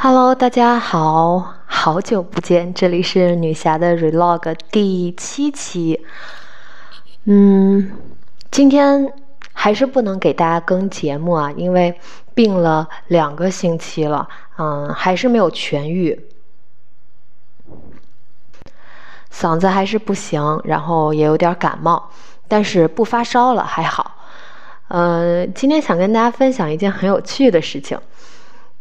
Hello，大家好，好久不见，这里是女侠的 Relog 第七期。嗯，今天还是不能给大家更节目啊，因为病了两个星期了，嗯，还是没有痊愈，嗓子还是不行，然后也有点感冒，但是不发烧了，还好。呃，今天想跟大家分享一件很有趣的事情，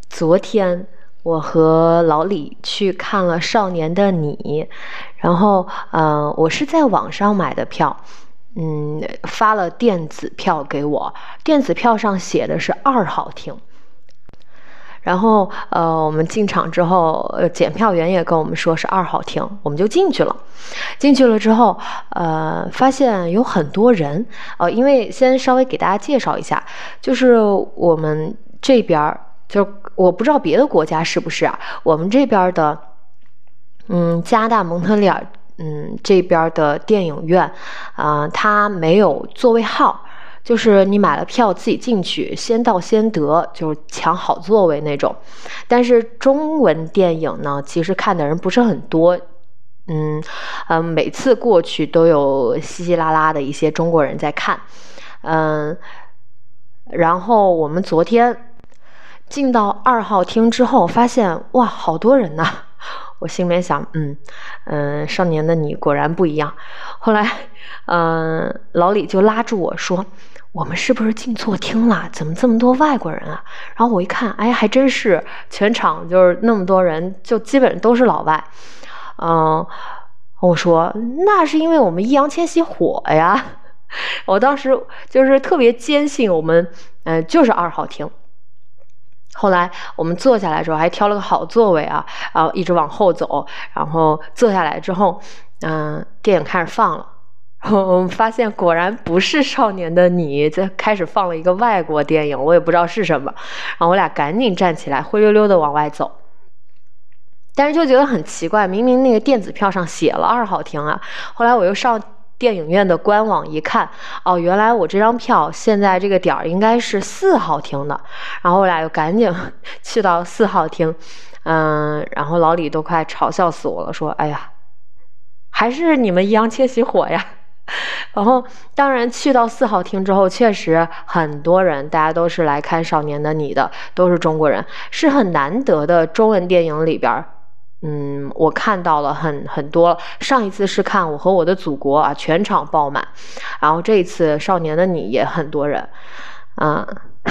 昨天。我和老李去看了《少年的你》，然后，嗯，我是在网上买的票，嗯，发了电子票给我，电子票上写的是二号厅。然后，呃，我们进场之后，呃，检票员也跟我们说是二号厅，我们就进去了。进去了之后，呃，发现有很多人，呃，因为先稍微给大家介绍一下，就是我们这边儿。就我不知道别的国家是不是啊？我们这边的，嗯，加拿大蒙特利尔，嗯，这边的电影院，啊，它没有座位号，就是你买了票自己进去，先到先得，就是抢好座位那种。但是中文电影呢，其实看的人不是很多，嗯，嗯，每次过去都有稀稀拉拉的一些中国人在看，嗯，然后我们昨天。进到二号厅之后，发现哇，好多人呐！我心里面想，嗯嗯，少年的你果然不一样。后来，嗯，老李就拉住我说：“我们是不是进错厅了？怎么这么多外国人啊？”然后我一看，哎，还真是，全场就是那么多人，就基本都是老外。嗯，我说那是因为我们易烊千玺火呀。我当时就是特别坚信我们，嗯，就是二号厅。后来我们坐下来之后，还挑了个好座位啊，然后一直往后走，然后坐下来之后，嗯，电影开始放了，我们发现果然不是《少年的你》，这开始放了一个外国电影，我也不知道是什么，然后我俩赶紧站起来，灰溜溜的往外走，但是就觉得很奇怪，明明那个电子票上写了二号厅啊，后来我又上。电影院的官网一看，哦，原来我这张票现在这个点儿应该是四号厅的，然后我俩又赶紧去到四号厅，嗯，然后老李都快嘲笑死我了，说：“哎呀，还是你们易烊千玺火呀！” 然后当然去到四号厅之后，确实很多人，大家都是来看《少年的你》的，都是中国人，是很难得的中文电影里边。嗯，我看到了很很多。上一次是看《我和我的祖国》啊，全场爆满。然后这一次《少年的你》也很多人，嗯，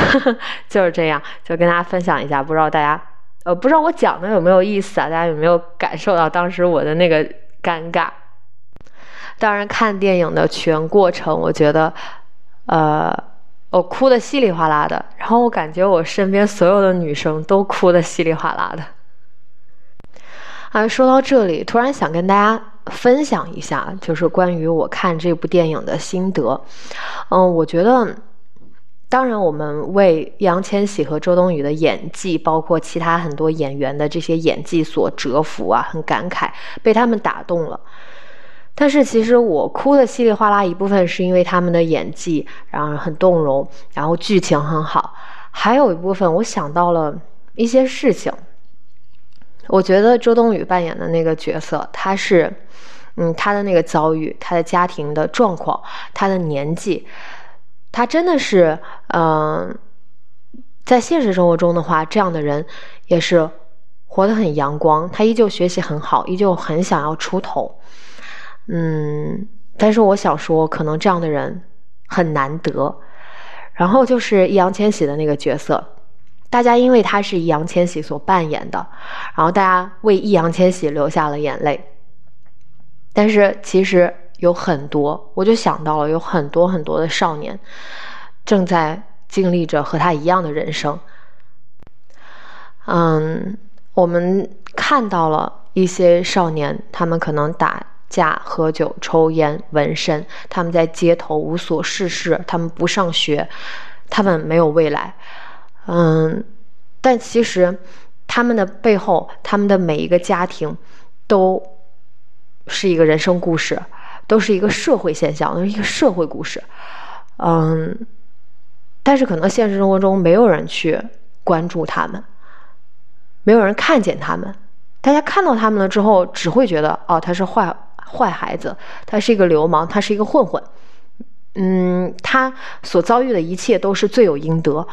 就是这样，就跟大家分享一下。不知道大家，呃，不知道我讲的有没有意思啊？大家有没有感受到当时我的那个尴尬？当然，看电影的全过程，我觉得，呃，我哭的稀里哗啦的。然后我感觉我身边所有的女生都哭的稀里哗啦的。啊，说到这里，突然想跟大家分享一下，就是关于我看这部电影的心得。嗯，我觉得，当然，我们为易烊千玺和周冬雨的演技，包括其他很多演员的这些演技所折服啊，很感慨，被他们打动了。但是，其实我哭的稀里哗啦，一部分是因为他们的演技，然后很动容，然后剧情很好，还有一部分我想到了一些事情。我觉得周冬雨扮演的那个角色，她是，嗯，她的那个遭遇，她的家庭的状况，她的年纪，她真的是，嗯，在现实生活中的话，这样的人也是活得很阳光，她依旧学习很好，依旧很想要出头，嗯，但是我想说，可能这样的人很难得。然后就是易烊千玺的那个角色。大家因为他是易烊千玺所扮演的，然后大家为易烊千玺流下了眼泪。但是其实有很多，我就想到了有很多很多的少年正在经历着和他一样的人生。嗯，我们看到了一些少年，他们可能打架、喝酒、抽烟、纹身，他们在街头无所事事，他们不上学，他们没有未来。嗯，但其实他们的背后，他们的每一个家庭，都是一个人生故事，都是一个社会现象，都是一个社会故事。嗯，但是可能现实生活中没有人去关注他们，没有人看见他们。大家看到他们了之后，只会觉得哦，他是坏坏孩子，他是一个流氓，他是一个混混。嗯，他所遭遇的一切都是罪有应得。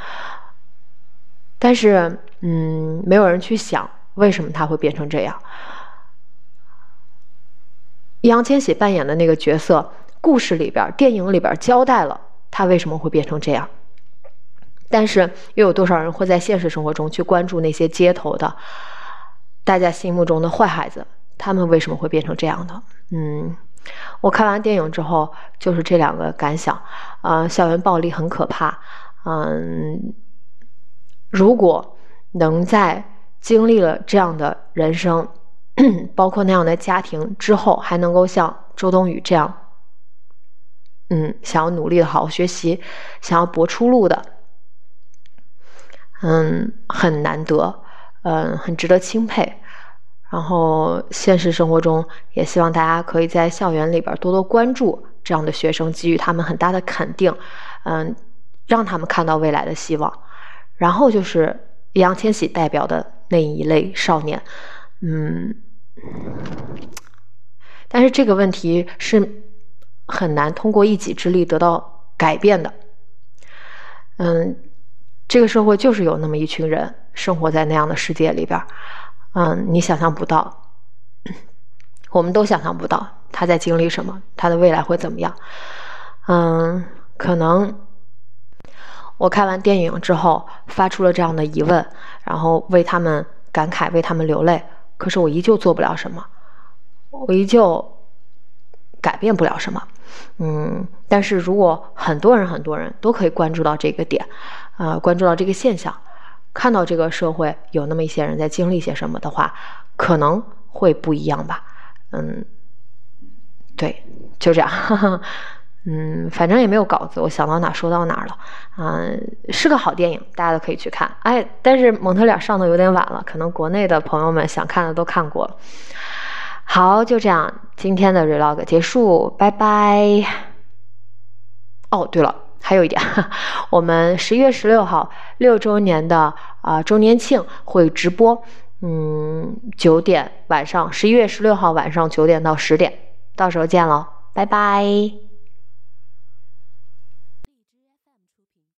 但是，嗯，没有人去想为什么他会变成这样。易烊千玺扮演的那个角色，故事里边、电影里边交代了他为什么会变成这样。但是，又有多少人会在现实生活中去关注那些街头的、大家心目中的坏孩子？他们为什么会变成这样的？嗯，我看完电影之后就是这两个感想。啊，校园暴力很可怕。嗯，如果能在经历了这样的人生，包括那样的家庭之后，还能够像周冬雨这样，嗯，想要努力的好好学习，想要搏出路的，嗯，很难得，嗯，很值得钦佩。然后现实生活中，也希望大家可以在校园里边多多关注这样的学生，给予他们很大的肯定，嗯，让他们看到未来的希望。然后就是易烊千玺代表的那一类少年。嗯，但是这个问题是很难通过一己之力得到改变的。嗯，这个社会就是有那么一群人生活在那样的世界里边嗯，你想象不到，我们都想象不到他在经历什么，他的未来会怎么样。嗯，可能我看完电影之后发出了这样的疑问，然后为他们感慨，为他们流泪。可是我依旧做不了什么，我依旧改变不了什么，嗯。但是如果很多人很多人都可以关注到这个点，呃，关注到这个现象，看到这个社会有那么一些人在经历些什么的话，可能会不一样吧。嗯，对，就这样。嗯，反正也没有稿子，我想到哪说到哪了。嗯，是个好电影，大家都可以去看。哎，但是蒙特利尔上的有点晚了，可能国内的朋友们想看的都看过了。好，就这样，今天的 vlog 结束，拜拜。哦，对了，还有一点，我们十一月十六号六周年的啊周年庆会直播，嗯，九点晚上，十一月十六号晚上九点到十点，到时候见喽，拜拜。